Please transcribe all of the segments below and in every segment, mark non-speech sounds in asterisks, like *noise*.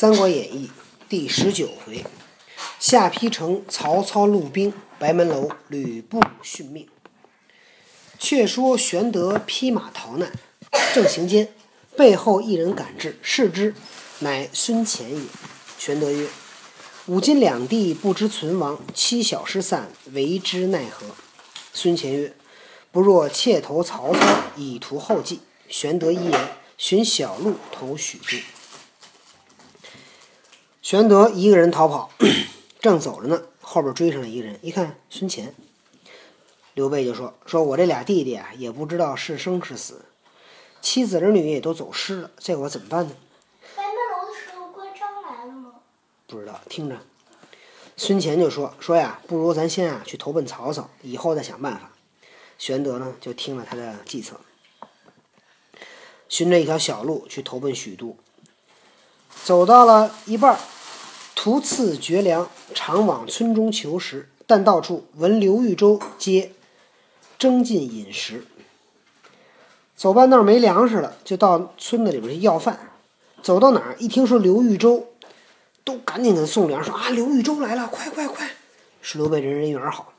三国演义》第十九回：下邳城曹操录兵，白门楼吕布殉命。却说玄德披马逃难，正行间，背后一人赶至，视之，乃孙乾也。玄德曰：“吾今两地不知存亡，妻小失散，为之奈何？”孙乾曰：“不若窃投曹操，以图后继。”玄德一言，寻小路投许都。玄德一个人逃跑，*clears throat* 正走着呢，后边追上来一个人，一看孙乾，刘备就说：“说我这俩弟弟啊，也不知道是生是死，妻子儿女也都走失了，这我怎么办呢白门楼的时候，关张来了吗？？”不知道，听着。孙乾就说：“说呀，不如咱先啊去投奔曹操，以后再想办法。”玄德呢就听了他的计策，循着一条小路去投奔许都。走到了一半儿，途次绝粮，常往村中求食，但到处闻刘豫州皆争进饮食。走半道没粮食了，就到村子里边去要饭。走到哪儿，一听说刘豫州，都赶紧给他送粮，说啊，刘豫州来了，快快快！是刘备人人缘好。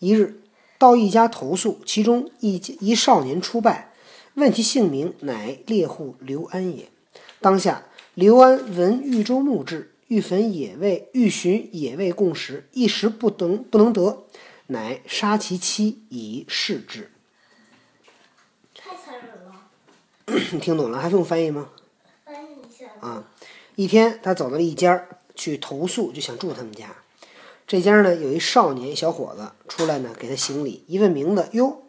一日，到一家投宿，其中一一少年出拜，问其姓名，乃猎户刘安也。当下刘安闻豫州怒至，欲焚野味，欲寻野味共食，一时不能不能得，乃杀其妻以示之。太残忍了，你 *clears throat* 听懂了？还用翻译吗？翻译一下。啊，一天他走到了一家儿去投宿，就想住他们家。这家呢有一少年小伙子出来呢，给他行礼，一问名字，哟，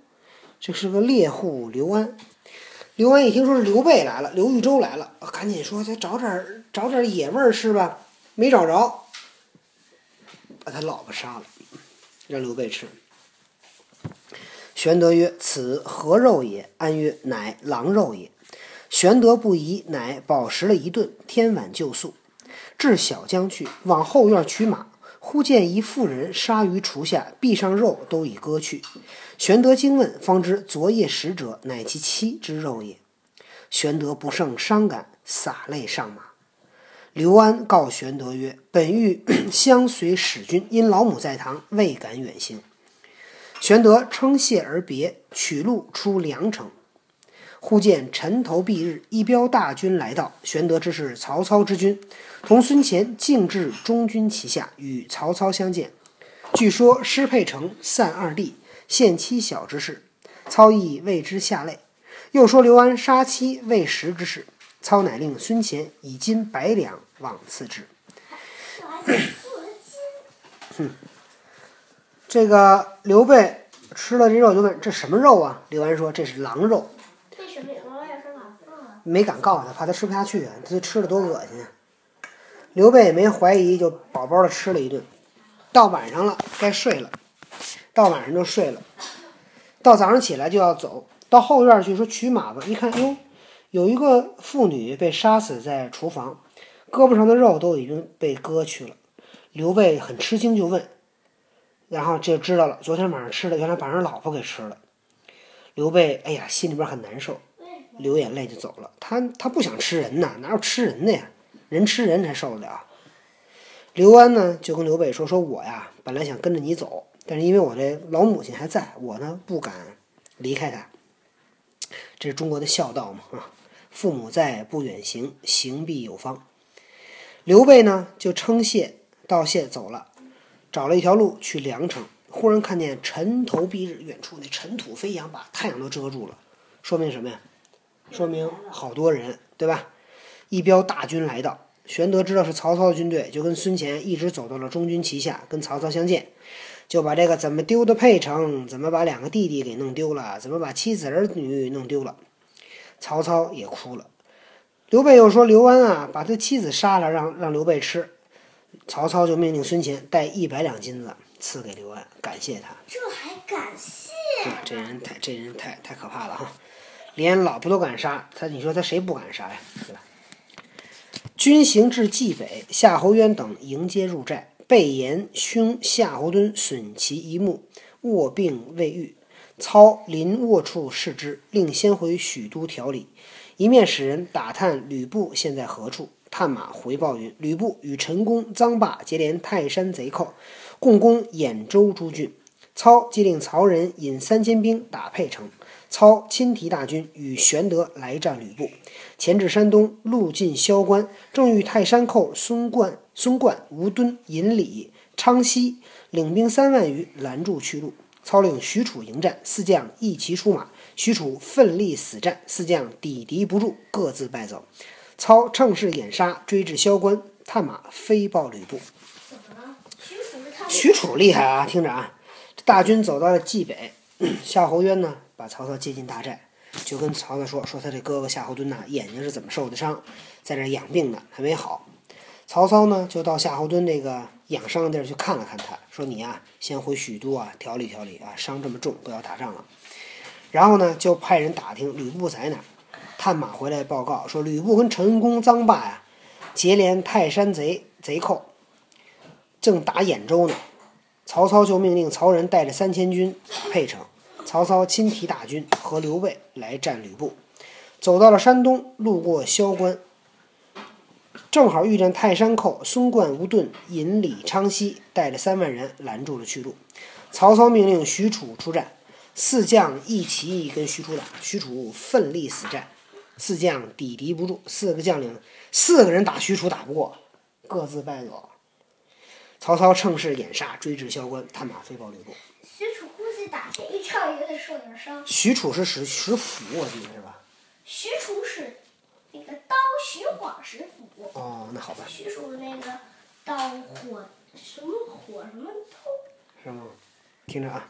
这是个猎户刘安。刘安一听说是刘备来了，刘豫州来了，啊赶紧说：“再找点儿找点儿野味儿吃吧。”没找着，把他老婆杀了，让刘备吃。玄德曰：“此何肉也？”安曰：“乃狼肉也。”玄德不疑，乃饱食了一顿，天晚就宿。至小江去，往后院取马，忽见一妇人杀于厨下，臂上肉都已割去。玄德惊问，方知昨夜食者乃其妻之肉也。玄德不胜伤感，洒泪上马。刘安告玄德曰：“本欲 *clears throat* 相随使君，因老母在堂，未敢远行。”玄德称谢而别，取路出梁城。忽见尘头蔽日，一彪大军来到。玄德知是曹操之军，同孙乾径至中军旗下，与曹操相见。据说失沛城散二弟，献妻小之事，操亦为之下泪。又说刘安杀妻未食之事，操乃令孙乾以金百两往赐之。这还得四斤。这个刘备吃了这肉，就问这什么肉啊？刘安说这是狼肉？没敢告诉他，怕他吃不下去啊，这吃了多恶心啊！刘备也没怀疑，就饱饱的吃了一顿。到晚上了，该睡了，到晚上就睡了。到早上起来就要走，到后院去说取马吧。一看，哟，有一个妇女被杀死在厨房，胳膊上的肉都已经被割去了。刘备很吃惊，就问，然后就知道了，昨天晚上吃的，原来把人老婆给吃了。刘备，哎呀，心里边很难受。流眼泪就走了。他他不想吃人呐，哪有吃人的呀？人吃人才受得了。刘安呢就跟刘备说：“说我呀，本来想跟着你走，但是因为我这老母亲还在，我呢不敢离开她。这是中国的孝道嘛啊，父母在，不远行，行必有方。”刘备呢就称谢道谢走了，找了一条路去梁城。忽然看见尘头蔽日，远处那尘土飞扬，把太阳都遮住了，说明什么呀？说明好多人，对吧？一彪大军来到，玄德知道是曹操的军队，就跟孙乾一直走到了中军旗下，跟曹操相见，就把这个怎么丢的沛城，怎么把两个弟弟给弄丢了，怎么把妻子儿女弄丢了，曹操也哭了。刘备又说刘安啊，把他妻子杀了，让让刘备吃。曹操就命令孙乾带一百两金子赐给刘安，感谢他。这还感谢？对，这人太这人太太可怕了哈，连老婆都敢杀，他你说他谁不敢杀呀？对吧？军行至蓟北，夏侯渊等迎接入寨，备言兄夏侯惇损其一目，卧病未愈。操临卧处视之，令先回许都调理。一面使人打探吕布现在何处。探马回报云：吕布与陈宫、臧霸结连泰山贼寇，共攻兖州诸郡。操即令曹仁引三千兵打沛城。操亲提大军与玄德来战吕布，前至山东，路尽萧关，正遇泰山寇孙贯、孙贯、吴敦、尹礼、昌熙领兵三万余拦住去路。操令许褚迎战，四将一齐出马，许褚奋力死战，四将抵敌不住，各自败走。操乘势掩杀，追至萧关，探马飞报吕布。许褚厉害啊！听着啊，这大军走到了冀北，*clears throat* 夏侯渊呢，把曹操接进大寨，就跟曹操说：“说他这哥哥夏侯惇呐，眼睛是怎么受的伤，在这养病呢，还没好。”曹操呢，就到夏侯惇这个养伤的地儿去看了看他，说：“你呀、先回许都啊，调理调理啊，伤这么重，不要打仗了。”然后呢，就派人打听吕布在哪儿，探马回来报告说，吕布跟陈宫、臧霸呀，结连泰山贼贼寇，正打兖州呢。曹操就命令曹仁带着三千军打沛城，曹操亲提大军和刘备来战吕布。走到了山东，路过萧关，正好遇见泰山寇孙贯、吴盾、引李、昌西带着三万人拦住了去路。曹操命令许褚出战，四将一齐跟许褚打，许褚奋力死战，四将抵敌不住，四个将领四个人打许褚打不过，各自败走。曹操乘势掩杀，追至萧关，探马飞报吕布。许褚估计打这一仗也得受点伤。许褚是使使斧，我记得是吧？许褚是那个刀，徐晃是斧。哦，那好吧，叙述那个到火什么火什么透。是吗？听着啊。